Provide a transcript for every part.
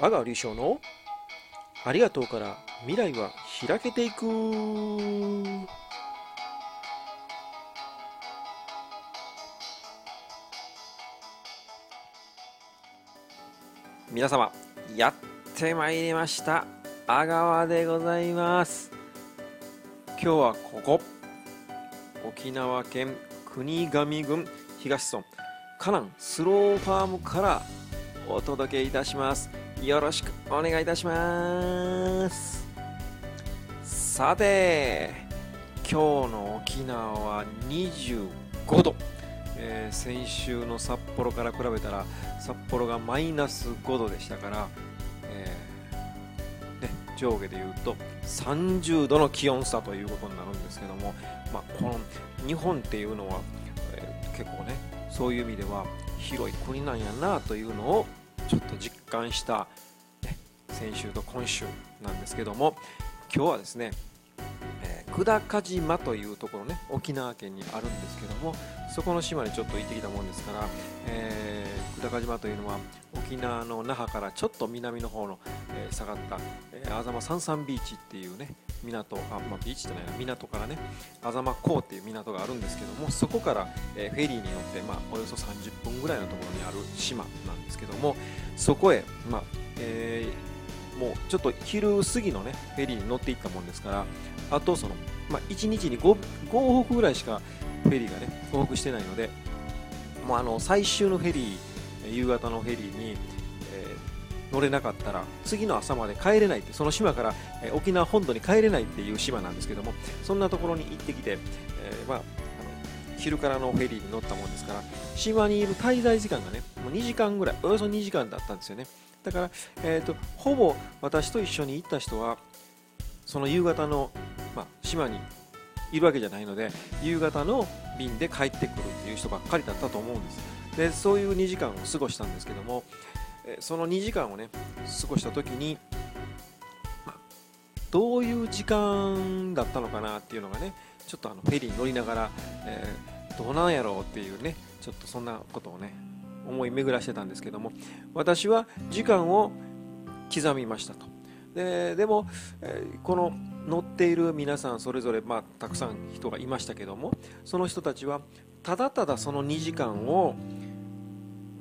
阿川隆翔のありがとうから未来は開けていく。皆様やってまいりました。阿川でございます。今日はここ。沖縄県国頭郡東村。カナンスローファームからお届けいたします。よろしくお願いいたします。さて今日の沖縄は25度、えー、先週の札幌から比べたら札幌がマイナス5度でしたから、えー、ね、上下で言うと30度の気温差ということになるんですけども、まあ、この日本っていうのは、えー、結構ねそういう意味では広い国なんやなというのをちょっと実感した、ね、先週と今週なんですけども今日はですね、えー、久高島というところね沖縄県にあるんですけどもそこの島にちょっと行ってきたもんですから、えー、久高島というのは沖縄の那覇からちょっと南の方の、えー、下がった、えー、あざまサンサンビーチっていうね港あ、まあ、ビーチじゃないな港からねあざま港っていう港があるんですけどもそこから、え、フェリーに乗って、まあ、およそ30分ぐらいのところにある島なんですけどもそこへ、まあえー、もうちょっと昼過ぎのねフェリーに乗っていったもんですからあとその、まあ、1日に 5, 5往復ぐらいしかフェリーがね往復してないのでもうあの最終のフェリー夕方のフェリーに、乗れなかったら次の朝まで帰れないってその島から、えー、沖縄本土に帰れないっていう島なんですけどもそんなところに行ってきて、えー、まあの昼からのフェリーに乗ったもんですから島にいる滞在時間がねもう2時間ぐらいおよそ2時間だったんですよね。だから、えーと、ほぼ私と一緒に行った人はその夕方の、まあ、島にいるわけじゃないので夕方の便で帰ってくるっていう人ばっかりだったと思うんです。でそういう2時間を過ごしたんですけどもその2時間をね過ごした時に、ま、どういう時間だったのかなっていうのがねちょっとあのフェリーに乗りながら、えー、どうなんやろうっていうねちょっとそんなことをね思い巡らしてたんですけども私は時間を刻みましたと。ででも、えー、この乗っている皆さんそれぞれ、まあ、たくさん人がいましたけどもその人たちはただただその2時間を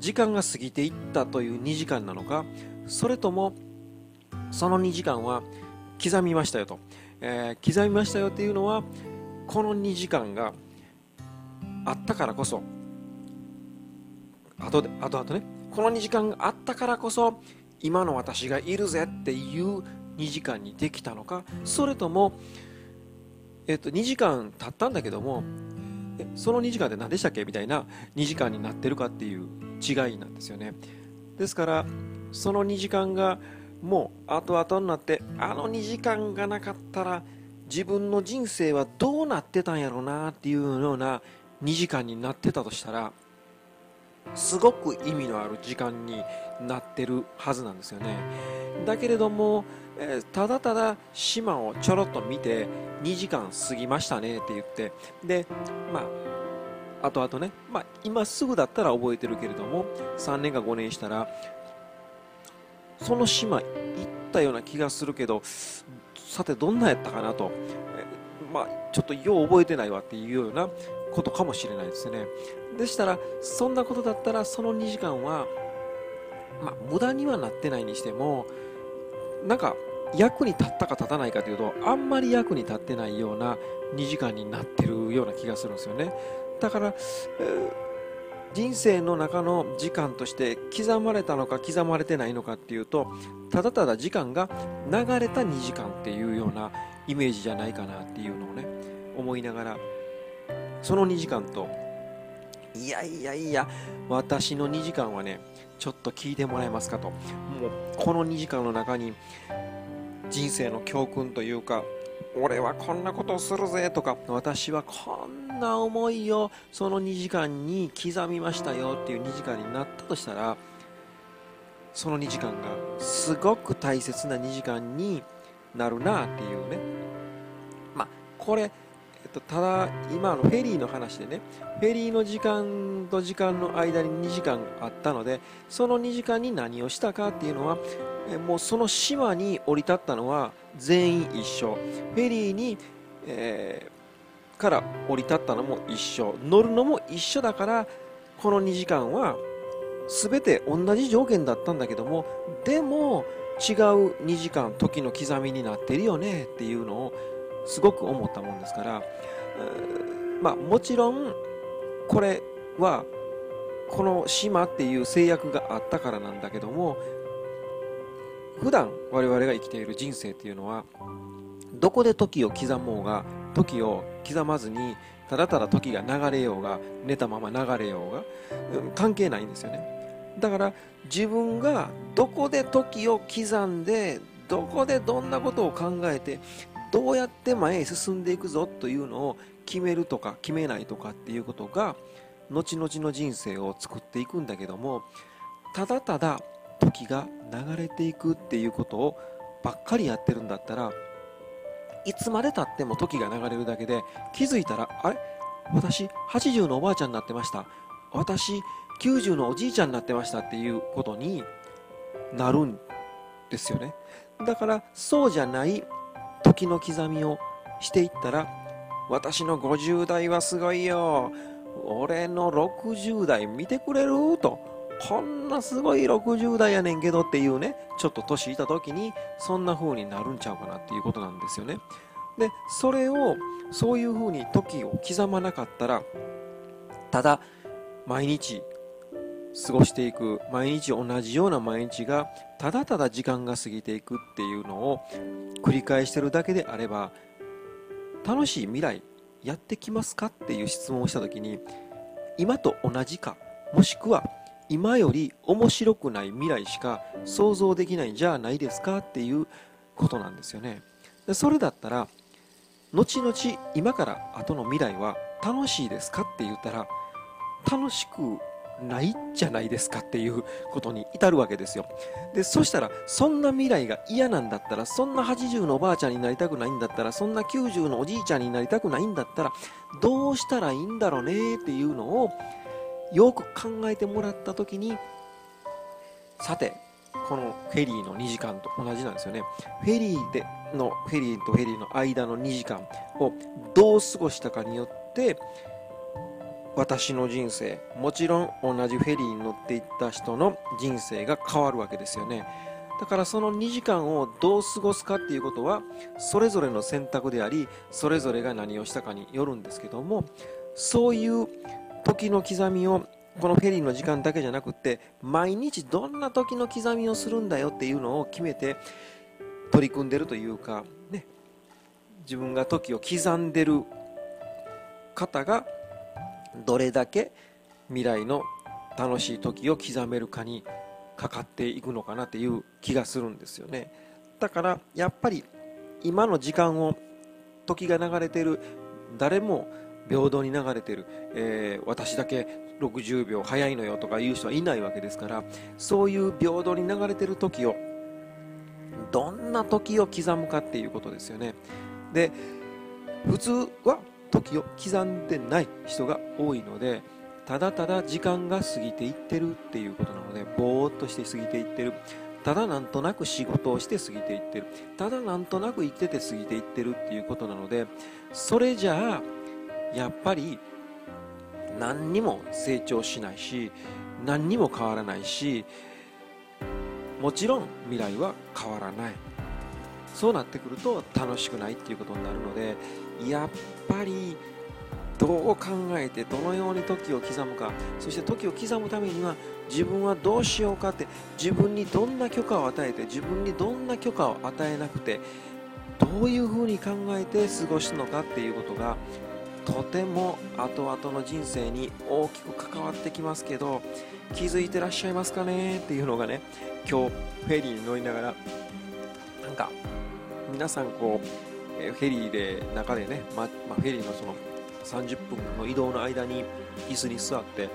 時間が過ぎていったという2時間なのかそれともその2時間は刻みましたよと、えー、刻みましたよっていうのはこの2時間があったからこそ後で後々ねこの2時間があったからこそ今の私がいるぜっていう2時間にできたのかそれとも、えっと、2時間経ったんだけどもその2時間って何でしたっけみたいな2時間になってるかっていう違いなんですよね。ですからその2時間がもう後々になってあの2時間がなかったら自分の人生はどうなってたんやろうなっていうような2時間になってたとしたらすごく意味のある時間になってるはずなんですよね。だけれども、え、ただただ島をちょろっと見て2時間過ぎましたねって言ってでまあ後々ね、まあ、今すぐだったら覚えてるけれども3年か5年したらその島行ったような気がするけどさてどんなやったかなと、まあ、ちょっとよう覚えてないわっていうようなことかもしれないですね。でしたらそんなことだったらその2時間は、まあ、無駄にはなってないにしてもなんか役に立ったか立たないかというとあんまり役に立ってないような2時間になってるような気がするんですよね。だから、えー人生の中の時間として刻まれたのか刻まれてないのかっていうとただただ時間が流れた2時間っていうようなイメージじゃないかなっていうのをね思いながらその2時間といやいやいや私の2時間はねちょっと聞いてもらえますかと。もうこの2時間の中に人生の教訓というか俺はこんなことをするぜとか私はこんな思いをその2時間に刻みましたよっていう2時間になったとしたらその2時間がすごく大切な2時間になるなっていうね。まあこれえっと、ただ今のフェリーの話でねフェリーの時間と時間の間に2時間あったのでその2時間に何をしたかっていうのはもうその島に降り立ったのは全員一緒。フェリーに、えー、から降り立ったのも一緒。乗るのも一緒だからこの2時間は全て同じ条件だったんだけどもでも違う2時間時の刻みになってるよねっていうのをすごく思ったもんですから、まあもちろんこれはこの島っていう制約があったからなんだけども普段我々が生きている人生っていうのはどこで時を刻もうが時を刻まずにただただ時が流れようが寝たまま流れようが、関係ないんですよね。だから自分がどこで時を刻んでどこでどんなことを考えてどうやって前へ進んでいくぞというのを決めるとか決めないとかっていうことが後々の人生を作っていくんだけどもただただ時が流れていくっていうことをばっかりやってるんだったらいつまでたっても時が流れるだけで気づいたらあれ？私80のおばあちゃんになってました。私90のおじいちゃんになってましたっていうことになるんですよね。だからそうじゃない時の刻みをしていったら私の50代はすごいよ。俺の60代見てくれる？とこんなすごい60代やねんけどっていうねちょっと年いた時にそんな風になるんちゃうかなっていうことなんですよね。でそれをそういう風に時を刻まなかったらただ毎日過ごしていく毎日同じような毎日がただただ時間が過ぎていくっていうのを繰り返してるだけであれば楽しい未来やってきますかっていう質問をした時に今と同じかもしくは今より面白くない未来しか想像できないんじゃないですかっていうことなんですよねそれだったら後々今から後の未来は楽しいですかって言ったら楽しくないじゃないですかっていうことに至るわけですよ。で、そしたら、そんな未来が嫌なんだったら、そんな80のおばあちゃんになりたくないんだったら、そんな90のおじいちゃんになりたくないんだったら、どうしたらいいんだろうねっていうのを、よく考えてもらった時に、さて、このフェリーの2時間と同じなんですよね。フェリーでの、フェリーとフェリーの間の2時間をどう過ごしたかによって、私の人生もちろん同じフェリーに乗っていった人の人生が変わるわけですよねだからその2時間をどう過ごすかっていうことはそれぞれの選択でありそれぞれが何をしたかによるんですけどもそういう時の刻みをこのフェリーの時間だけじゃなくって毎日どんな時の刻みをするんだよっていうのを決めて取り組んでるというかね。自分が時を刻んでる方がどれだけ未来の楽しい時を刻めるかにかかっていくのかなっていう気がするんですよね。だからやっぱり今の時間を時が流れてる誰も平等に流れてる、えー、私だけ60秒早いのよとかいう人はいないわけですからそういう平等に流れてる時をどんな時を刻むかっていうことですよね。で普通は時を刻んでない人が多いのでただただ時間が過ぎていってるっていうことなのでぼーっとして過ぎていってる。ただなんとなく仕事をして過ぎていってる。ただなんとなく生きてて過ぎていってるっていうことなのでそれじゃあやっぱり何にも成長しないし何にも変わらないしもちろん未来は変わらない。そうなってくると楽しくないっていうことになるのでやっぱりどう考えてどのように時を刻むかそして時を刻むためには自分はどうしようかって自分にどんな許可を与えて自分にどんな許可を与えなくてどういうふうに考えて過ごすのかっていうことがとても後々の人生に大きく関わってきますけど気づいてらっしゃいますかね？っていうのがね今日フェリーに乗りながらなんか皆さんこうフェリーで中でね、ままフェリーのその30分の移動の間に椅子に座って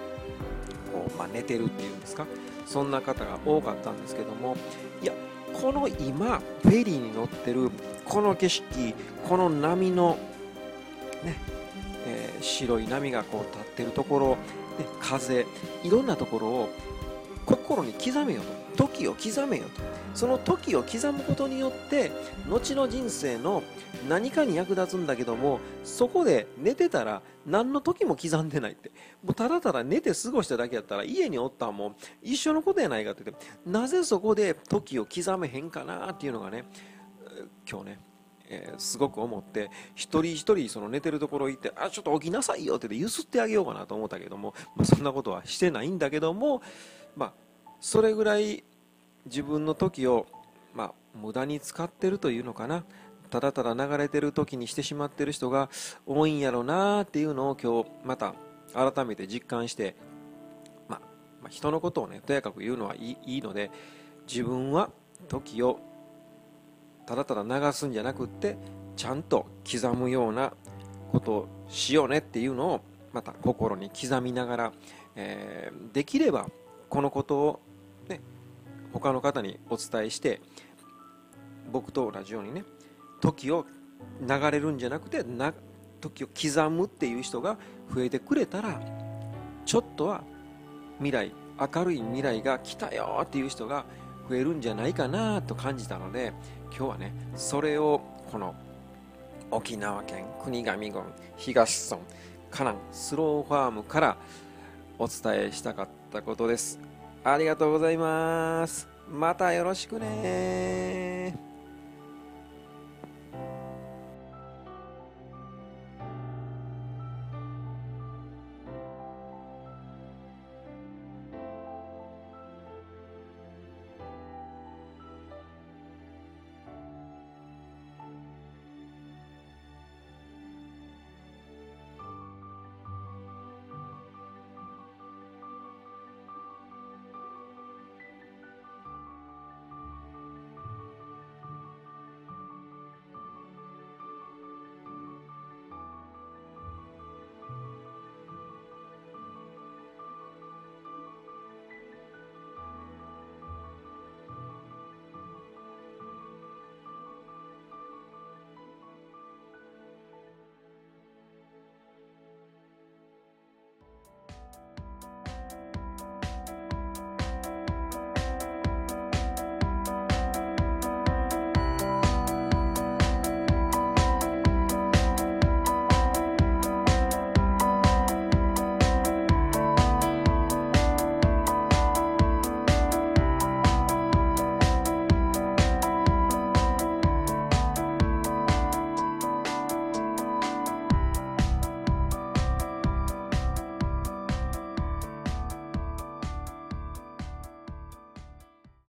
こう、ま寝てるっていうんですか？そんな方が多かったんですけどもいやこの今フェリーに乗ってるこの景色この波のね、白い波がこう立ってるところ、ね、風いろんなところを心に刻めよと。時を刻めよと。その時を刻むことによって後の人生の何かに役立つんだけどもそこで寝てたら何の時も刻んでないって。もうただただ寝て過ごしただけやったら家におったん。も一緒のことやないかって言ってなぜそこで時を刻めへんかなっていうのがね今日ねえー、すごく思って一人一人その寝てるところ行ってあちょっと起きなさいよって言ってゆすってあげようかなと思ったけども、まあ、そんなことはしてないんだけども、まあ、それぐらい自分の時を、まあ、無駄に使ってるというのかな。ただただ流れてる時にしてしまってる人が多いんやろなっていうのを今日また改めて実感して、まあ、まあ、人のことをねとやかく言うのはいいので自分は時をただただ流すんじゃなくってちゃんと刻むようなことをしようねっていうのをまた心に刻みながら、えー、できればこのことを、ね、他の方にお伝えして僕と同じようにね時を流れるんじゃなくてな時を刻むっていう人が増えてくれたらちょっとは未来明るい未来が来たよっていう人が増えるんじゃないかなと感じたので今日はねそれをこの沖縄県国頭郡東村河南スローファームからお伝えしたかったことです。ありがとうございます。またよろしくね。